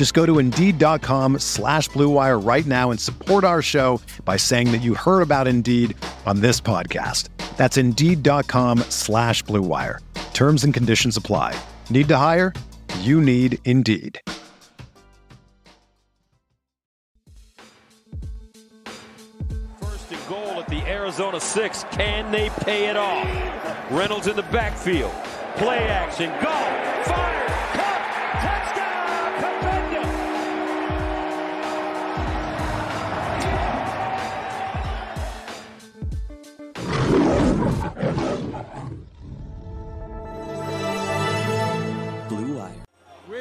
Just go to Indeed.com slash BlueWire right now and support our show by saying that you heard about Indeed on this podcast. That's Indeed.com slash BlueWire. Terms and conditions apply. Need to hire? You need Indeed. First and goal at the Arizona 6. Can they pay it off? Reynolds in the backfield. Play action. Go. Fire.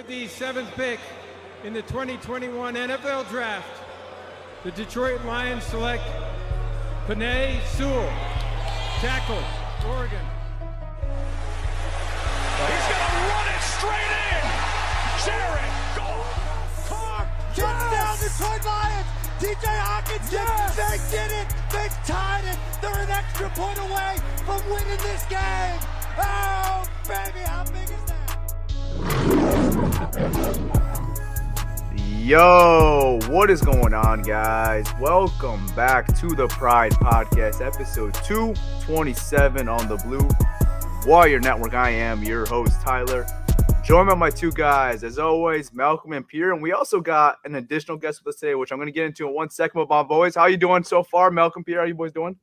The seventh pick in the 2021 NFL Draft, the Detroit Lions select Penei Sewell, tackle, Oregon. He's going to run it straight in. Jared. Go. Touchdown, Detroit Lions! TJ Hockenson, they did it! They tied it! They're an extra point away from winning this game! Oh, baby, how big is that? Yo, what is going on, guys? Welcome back to the Pride Podcast, episode 227 on the Blue Warrior Network. I am your host, Tyler. Joined by my two guys, as always, Malcolm and Pierre. And we also got an additional guest with us today, which I'm going to get into in one second with my boys. How you doing so far, Malcolm, Pierre? How you boys doing?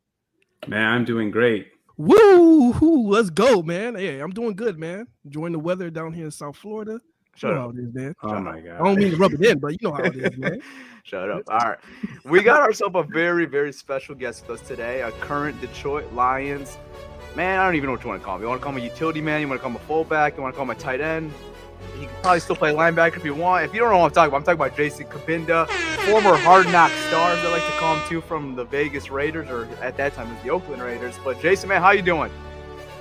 Man, I'm doing great. Woo! Let's go, man. Hey, I'm doing good, man. Enjoying the weather down here in South Florida. Shut you know up. how it is, man. Oh my I god. don't mean to rub it in, but you know how it is, man. Shut up. All right. We got ourselves a very, very special guest with us today, a current Detroit Lions. Man, I don't even know what you want to call him. You want to call him a utility man? You want to call him a fullback? You want to call him a tight end? He can probably still play linebacker if you want. If you don't know what I'm talking about, I'm talking about Jason Cabinda, former hard knock stars, I like to call him too, from the Vegas Raiders, or at that time it was the Oakland Raiders. But Jason, man, how you doing?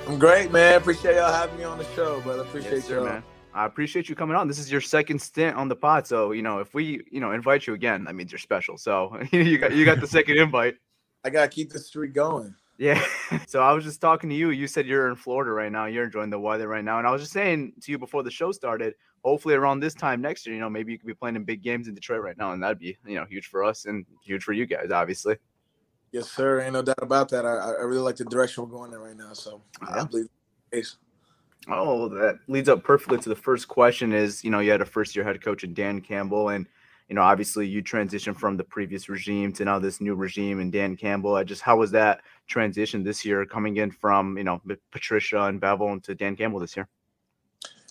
I'm great, man. Appreciate y'all having me on the show, brother. Appreciate Yes, y'all. man. I appreciate you coming on. This is your second stint on the pod, so you know if we, you know, invite you again, that means you're special. So you got you got the second invite. I gotta keep the streak going. Yeah. So I was just talking to you. You said you're in Florida right now. You're enjoying the weather right now, and I was just saying to you before the show started. Hopefully, around this time next year, you know, maybe you could be playing in big games in Detroit right now, and that'd be, you know, huge for us and huge for you guys, obviously. Yes, sir. Ain't no doubt about that. I, I really like the direction we're going in right now. So I Yeah. believe it's Oh, that leads up perfectly to the first question is, you know, you had a first year head coach in Dan Campbell and you know, obviously you transitioned from the previous regime to now this new regime and Dan Campbell. I just how was that transition this year coming in from, you know, Patricia and Bevell into Dan Campbell this year?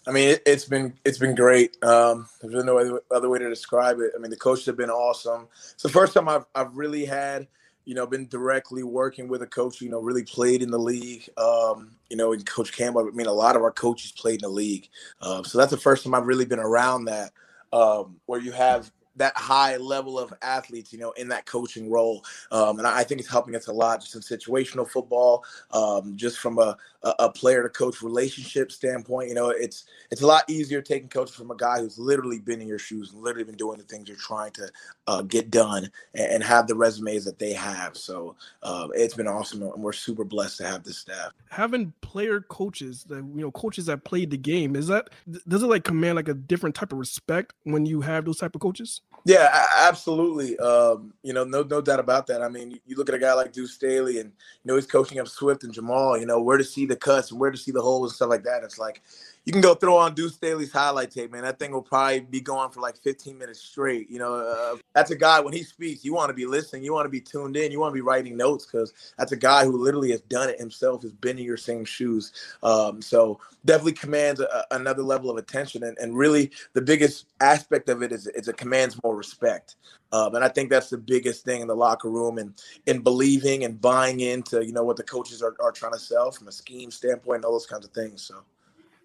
I mean, it, it's been it's been great. Um, there's really no other, other way to describe it. I mean, the coaches have been awesome. It's the first time I've I've really had, you know, been directly working with a coach. You know, really played in the league. Um, you know, and Coach Campbell. I mean, a lot of our coaches played in the league. Um, so that's the first time I've really been around that, um, where you have that high level of athletes, you know, in that coaching role. Um, and I, think it's helping us a lot just in situational football, um, just from a, a, player to coach relationship standpoint. You know, it's it's a lot easier taking coaching from a guy who's literally been in your shoes and literally been doing the things you're trying to uh, get done and, and have the resumes that they have. So uh, it's been awesome, and we're super blessed to have this staff. Having player coaches, that you know, coaches that played the game, is that does it like command like a different type of respect when you have those type of coaches? Yeah, absolutely. Um, you know, no, no doubt about that. I mean, you, look at a guy like Deuce Staley, and you know he's coaching up Swift and Jamaal. You know where to see the cuts and where to see the holes and stuff like that. It's like, you can go throw on Deuce Staley's highlight tape, man. That thing will probably be going for like 15 minutes straight. You know, uh, that's a guy when he speaks, you want to be listening, you want to be tuned in, you want to be writing notes because that's a guy who literally has done it himself, has been in your same shoes. Um, so definitely commands a, another level of attention, and, and really the biggest aspect of it is, is it commands more respect. Um, and I think that's the biggest thing in the locker room and in believing and buying into you know what the coaches are, are trying to sell from a scheme standpoint and all those kinds of things. So.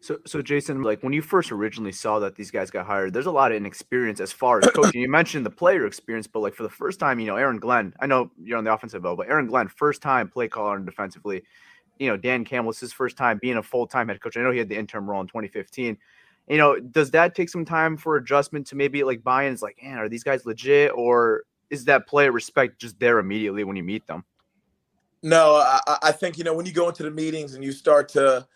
So, so Jason, like when you first originally saw that these guys got hired, there's a lot of inexperience as far as coaching. you mentioned the player experience, but like for the first time, you know, Aaron Glenn, I know you're on the offensive level, but Aaron Glenn, first time play caller and defensively, you know, Dan Campbell, it's his first time being a full time head coach. I know he had the interim role in 2015. You know, does that take some time for adjustment to maybe like buy in? It's like, man, are these guys legit or is that player respect just there immediately when you meet them? No, I, I think, you know, when you go into the meetings and you start to,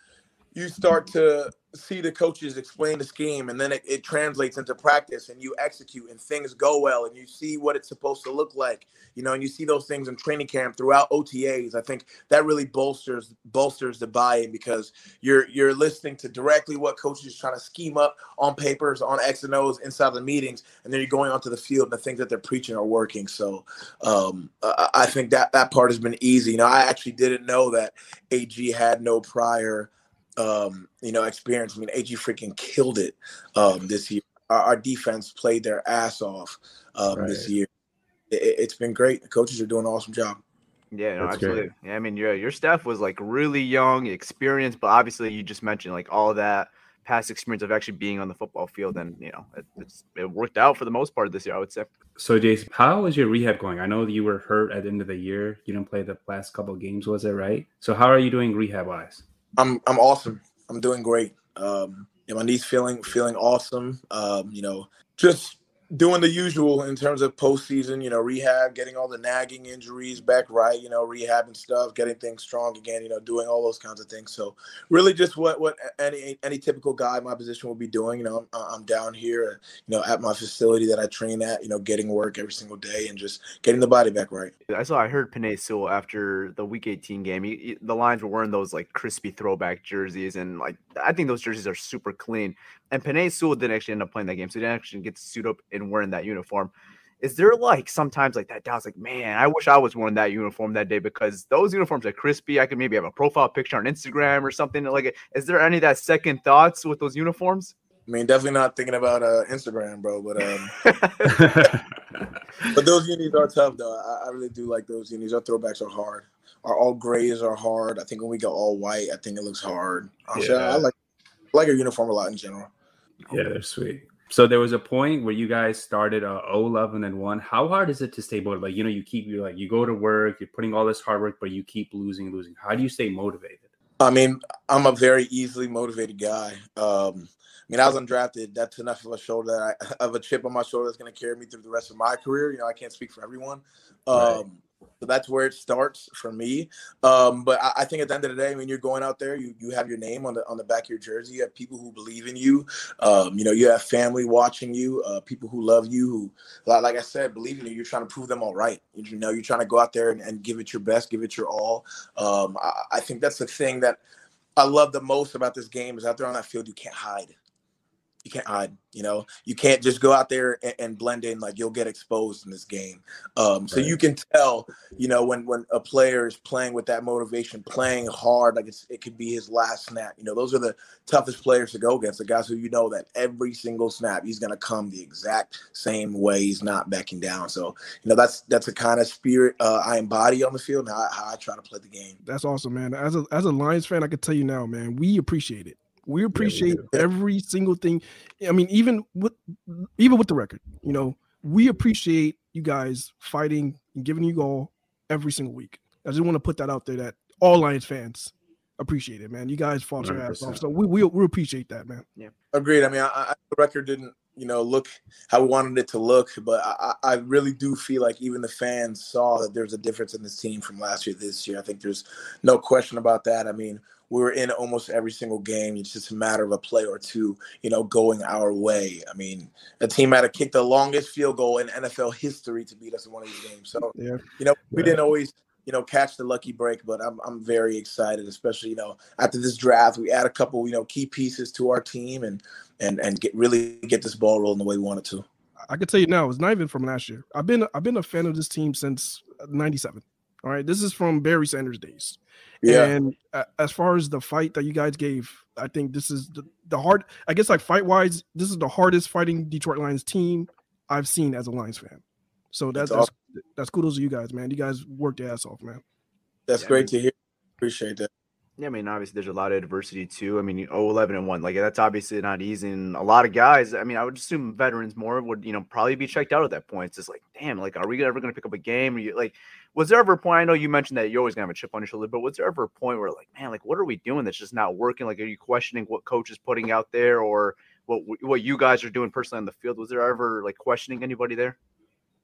you start to see the coaches explain the scheme and then it, it, translates into practice and you execute and things go well and you see what it's supposed to look like you know and you see those things in training camp throughout otas i think that really bolsters bolsters the buy-in because you're you're listening to directly what coaches trying to scheme up on papers on x and o's inside the meetings and then you're going onto the field and the things that they're preaching are working. So um, i think that that part has been easy. You know i actually didn't know that ag had no prior um, you know, experience. I mean, AG freaking killed it um, this year. Our, our, defense played their ass off um, right. this year. It, has been great. The coaches are doing an awesome job. Yeah, no, absolutely. Yeah, I mean, your your staff was like really young, experienced, but obviously you just mentioned like all that past experience of actually being on the football field, and you know, it, it worked out for the most part this year. I would say. So, Jason, how is your rehab going? I know you were hurt at the end of the year. You didn't play the last couple of games, was it right? So, how are you doing rehab wise? I'm I'm awesome. I'm doing great. Um, my knees feeling feeling awesome. Um, you know, just doing the usual in terms of postseason, you know, rehab, getting all the nagging injuries back right, you know, rehab and stuff, getting things strong again, you know, doing all those kinds of things. So really just what what any any typical guy in my position will be doing. You know, I'm, I'm down here, you know, at my facility that I train at, you know, getting work every single day and just getting the body back right. I saw I heard Penei Sewell after the Week 18 game. He, he, the Lions were wearing those like crispy throwback jerseys, and like I think those jerseys are super clean. And Penei Sewell didn't actually end up playing that game, so he didn't actually get to suit up and wearing that uniform. Is there like sometimes like that? I was like, man, I wish I was wearing that uniform that day because those uniforms are crispy. I could maybe have a profile picture on Instagram or something like Is there any of that second thoughts with those uniforms? I mean, definitely not thinking about uh, Instagram, bro. But um, but those unis are tough, though. I, I, really do like those unis. Our throwbacks are hard. Our all grays are hard. I think when we go all white, I think it looks hard. Yeah. I like I like our uniform a lot in general. Yeah, they're sweet. So there was a point where you guys started uh, 11 and 1. How hard is it to stay motivated? Like, you know, you keep you like you go to work, you're putting all this hard work, but you keep losing, losing. How do you stay motivated? I mean, I'm a very easily motivated guy. Um, I mean, I was undrafted. That's enough of a shoulder that I, of a chip on my shoulder that's going to carry me through the rest of my career. You know, I can't speak for everyone. Um, right. So that's where it starts for me. Um, but I, I, think at the end of the day, when you're going out there, you you have your name on the on the back of your jersey. You have people who believe in you. Um, you know, you have family watching you. Uh, people who love you. Who, like I said, believe in you. You're trying to prove them all right. You know, you're trying to go out there and, and give it your best, give it your all. Um, I, I think that's the thing that I love the most about this game is out there on that field, you can't hide you can't hide. You know, you can't just go out there and, and blend in. Like you'll get exposed in this game. Um, so right. you can tell, you know, when when a player is playing with that motivation, playing hard, like it's, it could be his last snap. You know, those are the toughest players to go against. The guys who you know that every single snap he's going to come the exact same way. He's not backing down. So you know, that's that's a kind of spirit uh, I embody on the field and how, how I try to play the game. That's awesome, man. As a as a Lions fan, I can tell you now, man, we appreciate it we appreciate yeah, we every single thing. I mean, even with even with the record, you know, we appreciate you guys fighting and giving you all every single week. I just want to put that out there that all Lions fans appreciate it, man. You guys fought your ass off, so we, we we appreciate that, man. Yeah, agreed. I mean, I, I, the record didn't you know look how we wanted it to look, but I, I really do feel like even the fans saw that there's a difference in this team from last year to this year. I think there's no question about that. I mean, we were in almost every single game. It's just a matter of a play or two, you know, going our way. I mean, the team had to kick the longest field goal in NFL history to beat us in one of these games. So, yeah. you know, we didn't always you know, catch the lucky break. But I'm I'm very excited, especially you know after this draft, we add a couple you know key pieces to our team and and and get really get this ball rolling the way we want it to. I can tell you now, it's not even from last year. I've been I've been a fan of this team since '97. All right, this is from Barry Sanders days. Yeah. And uh, as far as the fight that you guys gave, I think this is the, the hard. I guess like fight wise, this is the hardest fighting Detroit Lions team I've seen as a Lions fan. So that's that's, that's, that's kudos to you guys, man. You guys worked your ass off, man. That's yeah, great I mean, to hear. Appreciate that. Yeah, I mean, obviously, there's a lot of adversity too. I mean, 11 and one, like that's obviously not easy. And a lot of guys, I mean, I would assume veterans more would, you know, probably be checked out at that point. It's just like, damn, like, are we ever going to pick up a game? Or you, like, was there ever a point? I know you mentioned that you're always gonna have a chip on your shoulder, but was there ever a point where, like, man, like, what are we doing that's just not working? Like, are you questioning what coach is putting out there, or what what you guys are doing personally on the field? Was there ever like questioning anybody there?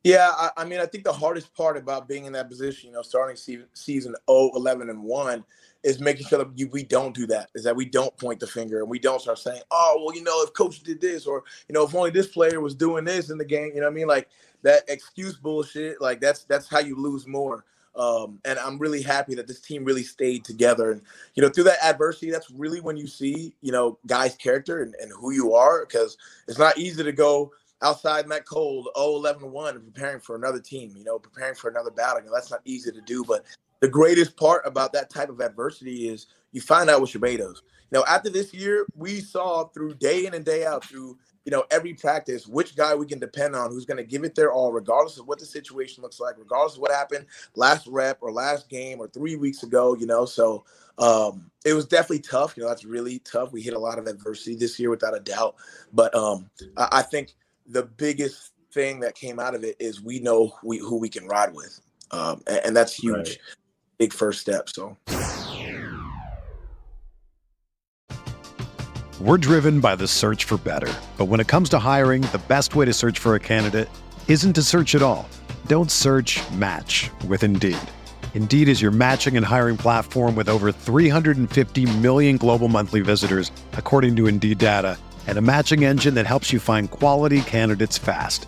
Yeah, I, I, mean, I think the hardest part about being in that position, you know, starting season, season 0, 11, and 1, is making sure that we don't do that, is that we don't point the finger and we don't start saying, oh, well, you know, if coach did this, or, you know, if only this player was doing this in the game, you know what I mean? Like that excuse bullshit, like that's that's how you lose more. Um, and I'm really happy that this team really stayed together. And, you know, through that adversity, that's really when you see, you know, guys' character and, and who you are, because it's not easy to go outside in that cold 0 11 1 and preparing for another team, you know, preparing for another battle. You know, that's not easy to do. But the greatest part about that type of adversity is you find out what you're made of. You know, after this year, we saw through day in and day out, through you know every practice, which guy we can depend on, who's going to give it their all, regardless of what the situation looks like, regardless of what happened last rep or last game or three weeks ago. You know, so um, it was definitely tough. You know, that's really tough. We hit a lot of adversity this year, without a doubt. But um, I, I think the biggest thing that came out of it is we know we, who we can ride with, um, and, and, that's huge, right. Big first step. So. We're driven by the search for better, but when it comes to hiring, the best way to search for a candidate isn't to search at all. Don't search. Match with Indeed. Indeed is your matching and hiring platform with over 350 million global monthly visitors, according to Indeed data and a matching engine that helps you find quality candidates fast.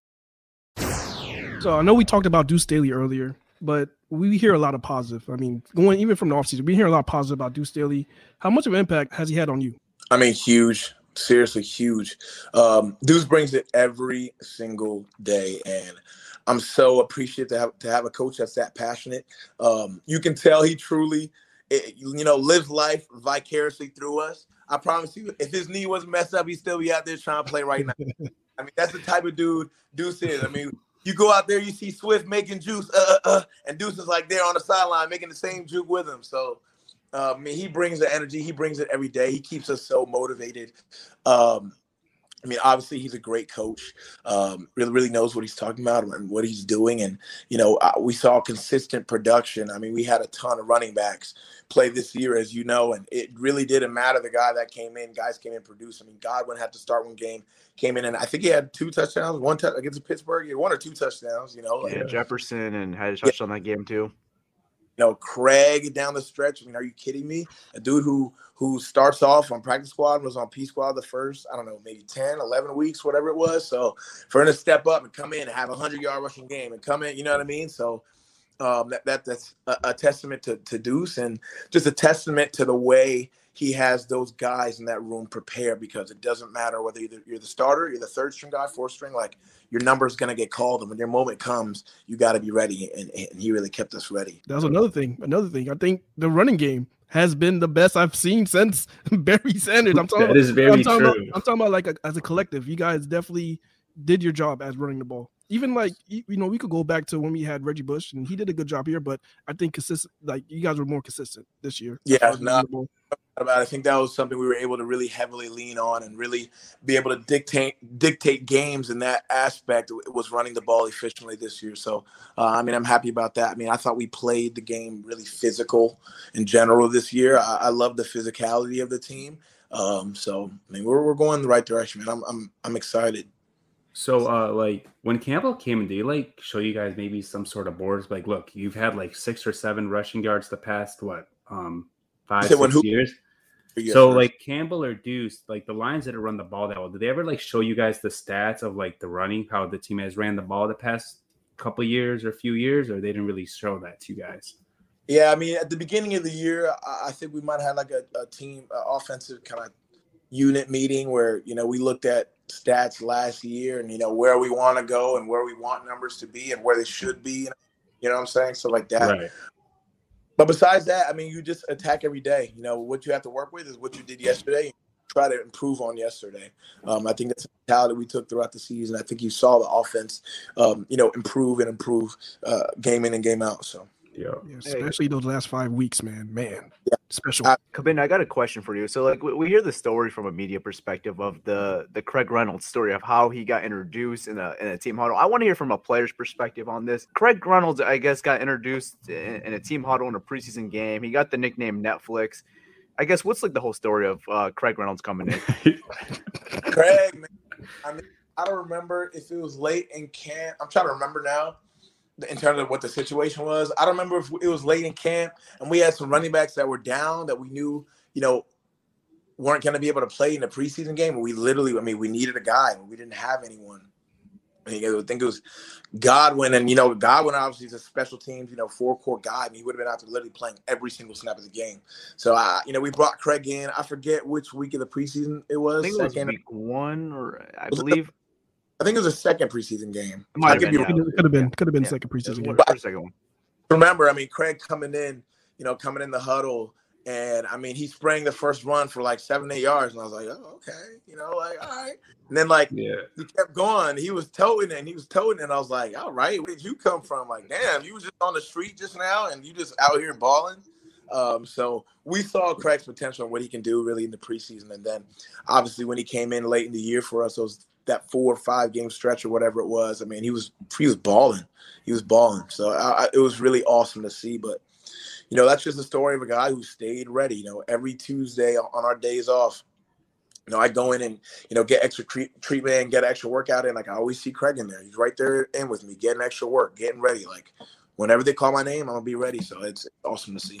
So I know we talked about Deuce Staley earlier, but we hear a lot of positive. I mean, going even from the offseason, we hear a lot of positive about Deuce Staley. How much of an impact has he had on you? I mean, huge. Seriously, huge. Um, Deuce brings it every single day, and I'm so appreciative to have to have a coach that's that passionate. Um, you can tell he truly, it, you know, lives life vicariously through us. I promise you, if his knee wasn't messed up, he'd still be out there trying to play right now. I mean, that's the type of dude Deuce is. I mean, you go out there, you see Swift making juice, uh, uh, uh, and Deuce is like there on the sideline making the same juke with him. So, uh, I mean, he brings the energy. He brings it every day. He keeps us so motivated. Um, I mean, obviously, he's a great coach. Um, really, really knows what he's talking about and what he's doing. And you know, uh, we saw consistent production. I mean, we had a ton of running backs play this year, as you know, and it really didn't matter the guy that came in. Guys came in, produced. I mean, Godwin had to start one game, came in, and I think he had two touchdowns. One touch against Pittsburgh, he had one or two touchdowns. You know, yeah, Jefferson and had a touch yeah. on that game too. Know, Craig down the stretch. I mean, are you kidding me? A dude who who starts off on practice squad was on P squad the first, I don't know, maybe 10, 11 weeks, whatever it was. So for him to step up and come in and have a hundred yard rushing game and come in, you know what I mean? So um, that, that that's a, a testament to, to Deuce and just a testament to the way he has those guys in that room prepared because it doesn't matter whether you're the, you're the starter, you're the third string guy, fourth string, like your number is going to get called. And when your moment comes, you got to be ready. And, and he really kept us ready. That's another thing. Another thing. I think the running game has been the best I've seen since Barry Sanders. I'm talking that is very I'm talking true. About, I'm talking about like a, as a collective. You guys definitely did your job as running the ball. Even like you know, we could go back to when we had Reggie Bush, and he did a good job here. But I think consistent, like you guys were more consistent this year. Yeah, no, about. I think that was something we were able to really heavily lean on and really be able to dictate dictate games in that aspect. Was running the ball efficiently this year. So, uh, I mean, I'm happy about that. I mean, I thought we played the game really physical in general this year. I, I love the physicality of the team. Um, so, I mean, we're, we're going in the right direction, man. I'm I'm I'm excited. So, uh, like when Campbell came in, did he like show you guys maybe some sort of boards? Like, look, you've had like six or seven rushing yards the past what, um, five six who- years. So, like Campbell or Deuce, like the lines that have run the ball that well, did they ever like show you guys the stats of like the running, how the team has ran the ball the past couple years or a few years, or they didn't really show that to you guys? Yeah, I mean, at the beginning of the year, I, I think we might have had like a, a team uh, offensive kind of unit meeting where you know we looked at stats last year and you know where we want to go and where we want numbers to be and where they should be. You know what I'm saying? So like that. Right. But besides that, I mean, you just attack every day. You know, what you have to work with is what you did yesterday. Try to improve on yesterday. Um, I think that's the mentality we took throughout the season. I think you saw the offense, um, you know, improve and improve uh, game in and game out. So, Yeah. Yeah, especially those last five weeks, man. Man, Yeah. Special. I- Kabin, I got a question for you. So, like, we, we hear the story from a media perspective of the the Craig Reynolds story of how he got introduced in a in a team huddle. I want to hear from a player's perspective on this. Craig Reynolds, I guess, got introduced in, in a team huddle in a preseason game. He got the nickname Netflix. I guess what's like the whole story of uh, Craig Reynolds coming in? Craig, man, I mean, I don't remember if it was late in camp. I'm trying to remember now in terms of what the situation was. I don't remember if it was late in camp and we had some running backs that were down that we knew, you know, weren't going to be able to play in the preseason game. We literally, I mean, we needed a guy and we didn't have anyone. I think it- I think it was Godwin, and you know, Godwin obviously is a special teams, you know, four core guy, and he would have been out there literally playing every single snap of the game. So, uh, you know, we brought Craig in. I forget which week of the preseason it I was. think it was week one, or I Was it the- believe I think it was a second preseason game. it might have could been. be yeah. Could have been, could have been Yeah. second preseason game. or second one. remember, I mean, Craig coming in, you know, coming in the huddle, and I mean, he sprang the first run for like seven, eight yards, and I was like, oh, okay, you know, like, all right. And then like Yeah. he kept going, he was toting and he was toting, and I was like, all right, where did you come from? Like, damn, you was just on the street just now, and you just out here balling. Um, so we saw Craig's potential and what he can do really in the preseason, and then obviously when he came in late in the year for us, those that four or five game stretch or whatever it was. I mean, he was he was balling, he was balling. So I, I, it was really awesome to see. But you know, that's just the story of a guy who stayed ready. You know, every Tuesday on our days off, you know, I go in and you know get extra tre- treatment and get extra workout in. Like I always see Craig in there. He's right there in with me, getting extra work, getting ready. Like whenever they call my name, I'm gonna be ready. So it's awesome to see.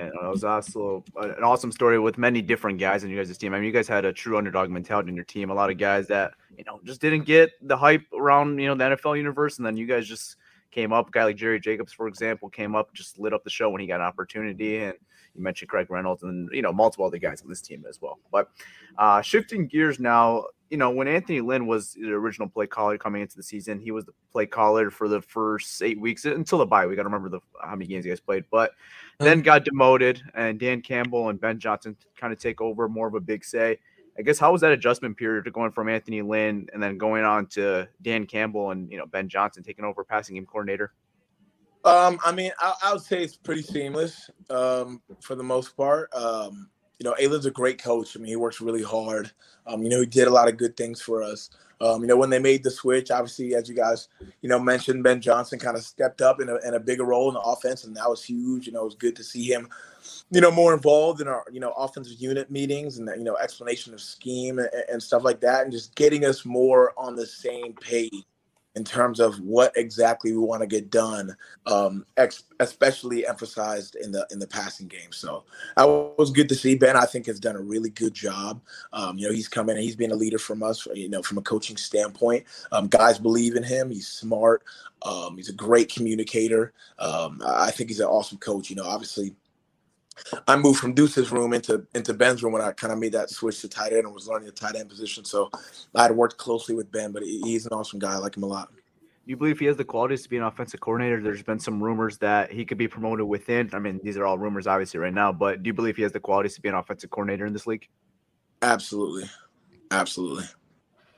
Yeah, no, it was also uh, an awesome story with many different guys in you guys' team. I mean, you guys had a true underdog mentality in your team. A lot of guys that you know just didn't get the hype around you know the NFL universe, and then you guys just came up. A guy like Jerry Jacobs, for example, came up, just lit up the show when he got an opportunity. And you mentioned Craig Reynolds, and you know multiple other guys on this team as well. But uh, shifting gears now, you know when Anthony Lynn was the original play caller coming into the season, he was the play caller for the first eight weeks until the bye. We got to remember the how many games you guys played, but then got demoted, and Dan Campbell and Ben Johnson kind of take over more of a big say. I guess how was that adjustment period to going from Anthony Lynn and then going on to Dan Campbell and you know Ben Johnson taking over passing game coordinator? Um, I mean, I, I would say it's pretty seamless um, for the most part. Um, you know, Aylin's a great coach. I mean, he works really hard. Um, you know, he did a lot of good things for us. Um, you know, when they made the switch, obviously, as you guys, you know, mentioned, Ben Johnson kind of stepped up in a, in a bigger role in the offense, and that was huge. You know, it was good to see him, you know, more involved in our, you know, offensive unit meetings and, you know, explanation of scheme and, and stuff like that, and just getting us more on the same page. In terms of what exactly we want to get done, um, ex- especially emphasized in the in the passing game. So I was good to see Ben. I think has done a really good job. Um, you know, he's come in and he's been a leader from us. You know, from a coaching standpoint, um, guys believe in him. He's smart. Um, he's a great communicator. Um, I think he's an awesome coach. You know, obviously I moved from Deuce's room into into Ben's room when I kind of made that switch to tight end and was learning the tight end position. So I had worked closely with Ben, but he's an awesome guy. I like him a lot. Do you believe he has the qualities to be an offensive coordinator? There's been some rumors that he could be promoted within. I mean, these are all rumors, obviously, right now. But do you believe he has the qualities to be an offensive coordinator in this league? Absolutely, absolutely.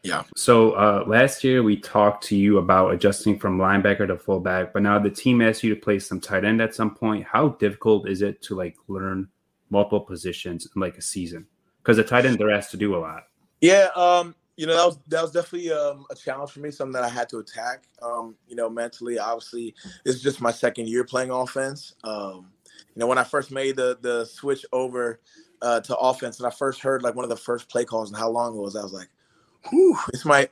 Yeah. So uh, last year we talked to you about adjusting from linebacker to fullback, but now the team asks you to play some tight end at some point. How difficult is it to like learn multiple positions in like a season? Because a tight end they're asked to do a lot. Yeah, um, you know that was that was definitely um, a challenge for me, something that I had to attack. Um, you know, mentally, obviously, it's just my second year playing offense. Um, you know, when I first made the the switch over uh, to offense, and I first heard like one of the first play calls and how long it was, I was like whew, this might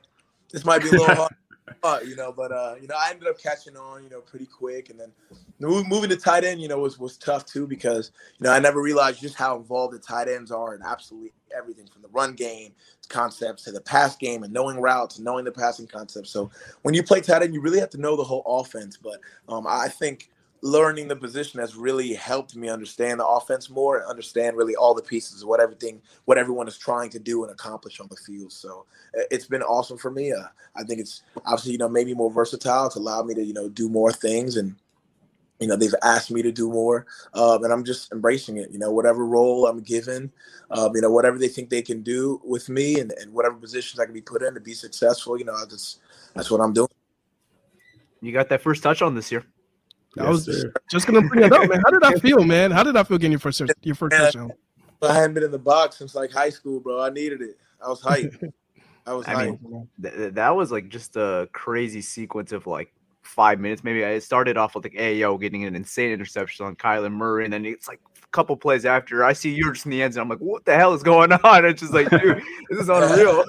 this might be a little hard, uh, you know. But uh, you know, I ended up catching on, you know, pretty quick, and then moving to tight end, you know, was was tough too because you know I never realized just how involved the tight ends are in absolutely everything from the run game concepts to the pass game and knowing routes and knowing the passing concepts. So when you play tight end, you really have to know the whole offense. But um, I think learning the position has really helped me understand the offense more and understand really all the pieces what everything what everyone is trying to do and accomplish on the field. So it's been awesome for me. Uh, i think it's obviously you know maybe more versatile it's allowed me to you know do more things and you know they've asked me to do more um, and i'm just embracing it. You know whatever role i'm given um, you know whatever they think they can do with me and, and whatever positions i can be put in to be successful you know I just that's what i'm doing. You got that first touch on this year I yes, was sir. just gonna bring it up, man. How did I feel, man? How did I feel getting your first your first touchdown? I hadn't been in the box since like high school, bro. I needed it. I was hyped. I was. I hyped. mean, th- that was like just a crazy sequence of like five minutes. Maybe it started off with like Ayo getting an insane interception on Kyler Murray, and then it's like a couple plays after I see you're just in the end zone. I'm like, what the hell is going on? It's just like, dude, this is unreal.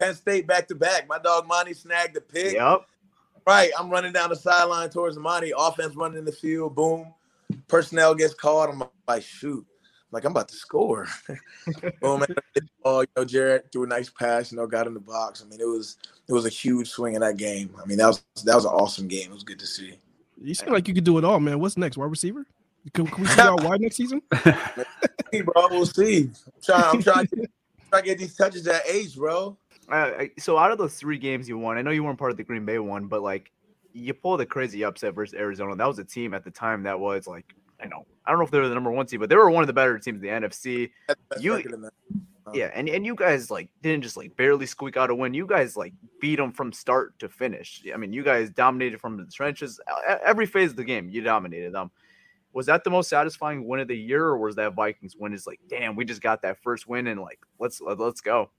Penn State back to back. My dog Monty snagged the pick. Yep. Right. I'm running down the sideline towards the Monty. Offense running in the field. Boom. Personnel gets called. I'm like, shoot. I'm like, I'm about to score. Boom. man. oh, you know, Jared threw a nice pass, you know, got in the box. I mean, it was it was a huge swing in that game. I mean, that was that was an awesome game. It was good to see. You seem like you could do it all, man. What's next? Wide receiver? Can, can we see y'all wide next season? hey, bro, we'll see. I'm trying, I'm trying, to, trying to get these touches at age, bro. Uh, so out of those three games you won, I know you weren't part of the Green Bay one, but like you pulled a crazy upset versus Arizona. That was a team at the time that was like, I know, I don't know if they were the number one team, but they were one of the better teams in the NFC. You, yeah, and, and you guys like didn't just like barely squeak out a win. You guys like beat them from start to finish. I mean, you guys dominated from the trenches. Every phase of the game, you dominated them. Was that the most satisfying win of the year, or was that Vikings win? Is like, damn, we just got that first win, and like, let's let's go.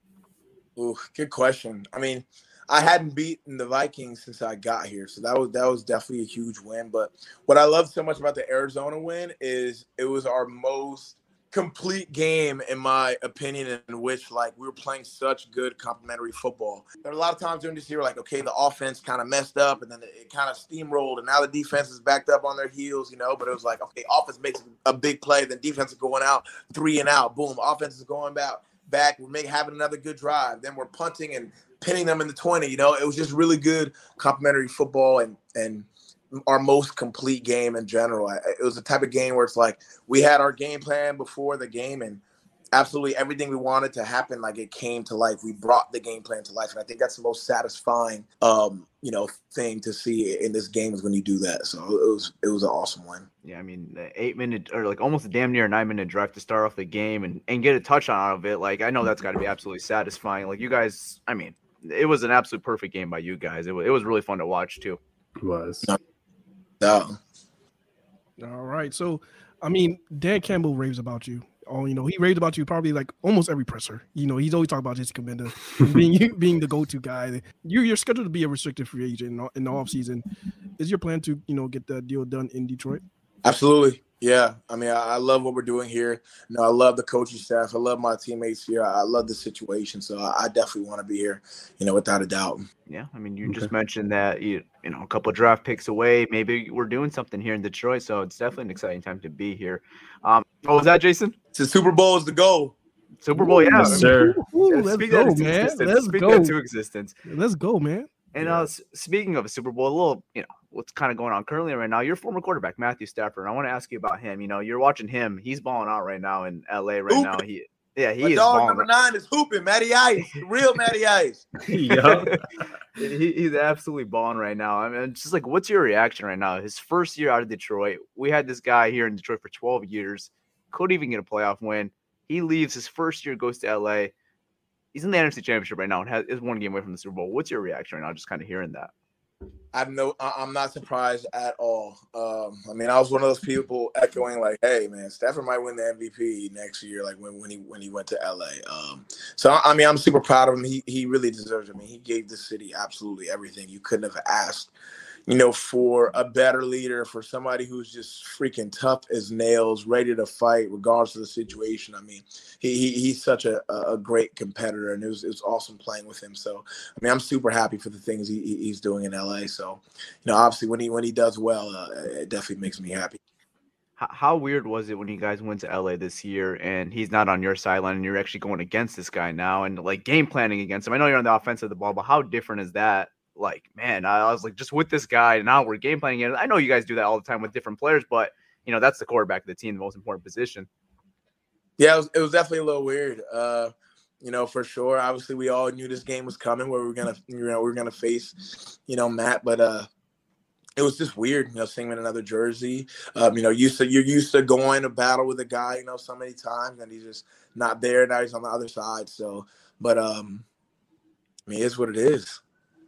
Ooh, good question. I mean, I hadn't beaten the Vikings since I got here, so that was that was definitely a huge win. But what I love so much about the Arizona win is it was our most complete game in my opinion in which like we were playing such good complementary football there are a lot of times during this year like okay the offense kind of messed up and then it, kind of steamrolled and now the defense is backed up on their heels you know but it was like okay offense makes a big play then defense is going out three and out boom offense is going back back. We're making having another good drive. Then we're punting and pinning them in the 20. You know, it was just really good complimentary football and and our most complete game in general. It was the type of game where it's like we had our game plan before the game and absolutely everything we wanted to happen like it came to life. We brought the game plan to life and i think that's the most satisfying um you know thing to see in this game is when you do that. So it was it was an awesome win yeah i mean eight minute or like almost a damn near nine minute drive to start off the game and and get a touchdown out of it like i know that's got to be absolutely satisfying. Like you guys i mean it was an absolute perfect game by you guys. It was, it was really fun to watch too. It was. Yeah all right so i mean dan campbell raves about you Oh, you know, he raved about you probably like almost every presser. You know, he's always talking about Jesse Cabinda being being the go-to guy. You're you're scheduled to be a restricted free agent in, in the offseason. Is your plan to you know get that deal done in Detroit? Absolutely. Yeah, I mean, I, I, love what we're doing here. You know, I love the coaching staff. I love my teammates here. I, I love the situation, so I, I definitely want to be here. You know, without a doubt. Yeah, I mean, you okay. just mentioned that you you know a couple draft picks away. Maybe we're doing something here in Detroit, so it's definitely an exciting time to be here. Um, what was that, Jason? The Super Bowl is the goal. Super Bowl, yeah, sir. Ooh, let's go, man. Let's speak go. That to existence. Let's go, man. And uh, speaking of a Super Bowl, a little, you know, what's kind of going on currently right now. Your former quarterback Matthew Stafford. I want to ask you about him. You know, you're watching him. He's balling out right now in LA right now. He yeah, he My is dog number nine is hooping, Matty Ice, real Matty Ice. yeah, he, he's absolutely balling right now. I mean, just like, what's your reaction right now? His first year out of Detroit, we had this guy here in Detroit for 12 years, couldn't even get a playoff win. He leaves his first year, goes to LA. He's in the NFC Championship right now and has is one game away from the Super Bowl. What's your reaction right now? Just kind of hearing that. I'm no, I'm not surprised at all. Um, I mean, I was one of those people echoing like, "Hey, man, Stafford might win the MVP next year." Like when, when he when he went to LA. Um, so I mean, I'm super proud of him. He he really deserves it. I mean, he gave the city absolutely everything you couldn't have asked you know, for a better leader, for somebody who's just freaking tough as nails, ready to fight regardless of the situation. I mean, he, he he's such a, a great competitor, and it was it was awesome playing with him. So, I mean, I'm super happy for the things he, he's doing in LA. So, you know, obviously when he when he does well, uh, it definitely makes me happy. How weird was it when you guys went to LA this year and he's not on your sideline and you're actually going against this guy now and like game planning against him? I know you're on the offense of the ball, but how different is that like, man, I was like, just with this guy, now we're game playing it. I know you guys do that all the time with different players, but you know, that's the quarterback of the team, the most important position. Yeah, it was, it was definitely a little weird. Uh, you know, for sure. Obviously, we all knew this game was coming, where we are gonna, you know, we are gonna face, you know, Matt. But uh, it was just weird, you know, seeing him in another jersey. Um, you know, used to you're used to going to battle with a guy, you know, so many times, and he's just not there. Now he's on the other side. So, but um, I mean, it's what it is.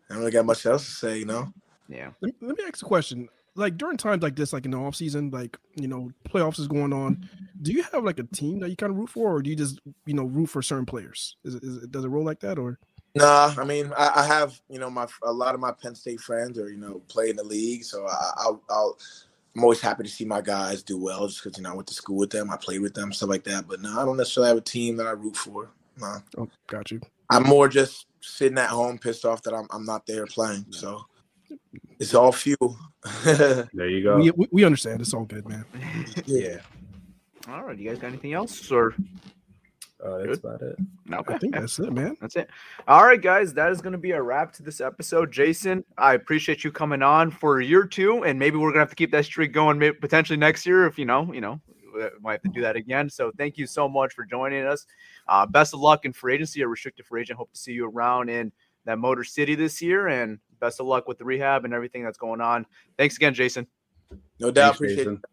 I don't really got much else to say, you know. Yeah. Let me, let me ask a question. Like during times like this, like in the off season, like you know, playoffs is going on. Do you have like a team that you kind of root for, or do you just you know root for certain players? Is it, is it does it roll like that, or? Nah, I mean, I, I, have you know my a lot of my Penn State friends are you know play in the league, so I, I'll, I'll I'm always happy to see my guys do well, just because you know I went to school with them, I played with them, stuff like that. But no, I don't necessarily have a team that I root for. No. Oh, got you. I'm more just sitting at home, pissed off that I'm I'm not there playing. So it's all fuel. there you go. We, we understand. It's all good, man. yeah. All right. You guys got anything else or? Uh, that's Good? about it. Okay. I think that's it, man. That's it. All right, guys. That is going to be a wrap to this episode. Jason, I appreciate you coming on for year two, and maybe we're gonna have to keep that streak going, maybe potentially next year if you know, you know, might have to do that again. So thank you so much for joining us. Uh, best of luck in free agency or restricted free agent. Hope to see you around in that Motor City this year, and best of luck with the rehab and everything that's going on. Thanks again, Jason. No doubt. Thanks, Appreciate Jason. it.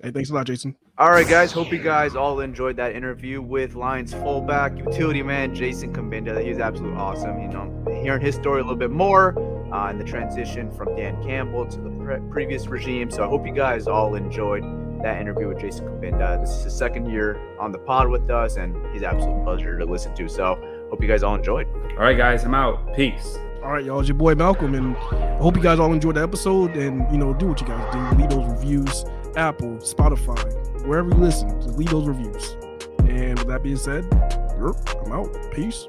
Hey, thanks a lot, Jason. All right, guys. Hope you guys all enjoyed that interview with Lions fullback, utility man Jason Cabinda. He's absolutely awesome. You know, hearing his story a little bit more uh, and the transition from Dan Campbell to the pre- previous regime. So I hope you guys all enjoyed that interview with Jason Cabinda. This is his second year on the pod with us, and he's absolute pleasure to listen to. So hope you guys all enjoyed. All right, guys, I'm out. Peace. All right, y'all. It's your boy Malcolm, and I hope you guys all enjoyed the episode. And you know, do what you guys do. Leave those reviews, Apple, Spotify, wherever you listen. Just leave those reviews. And with that being said, I'm out. Peace.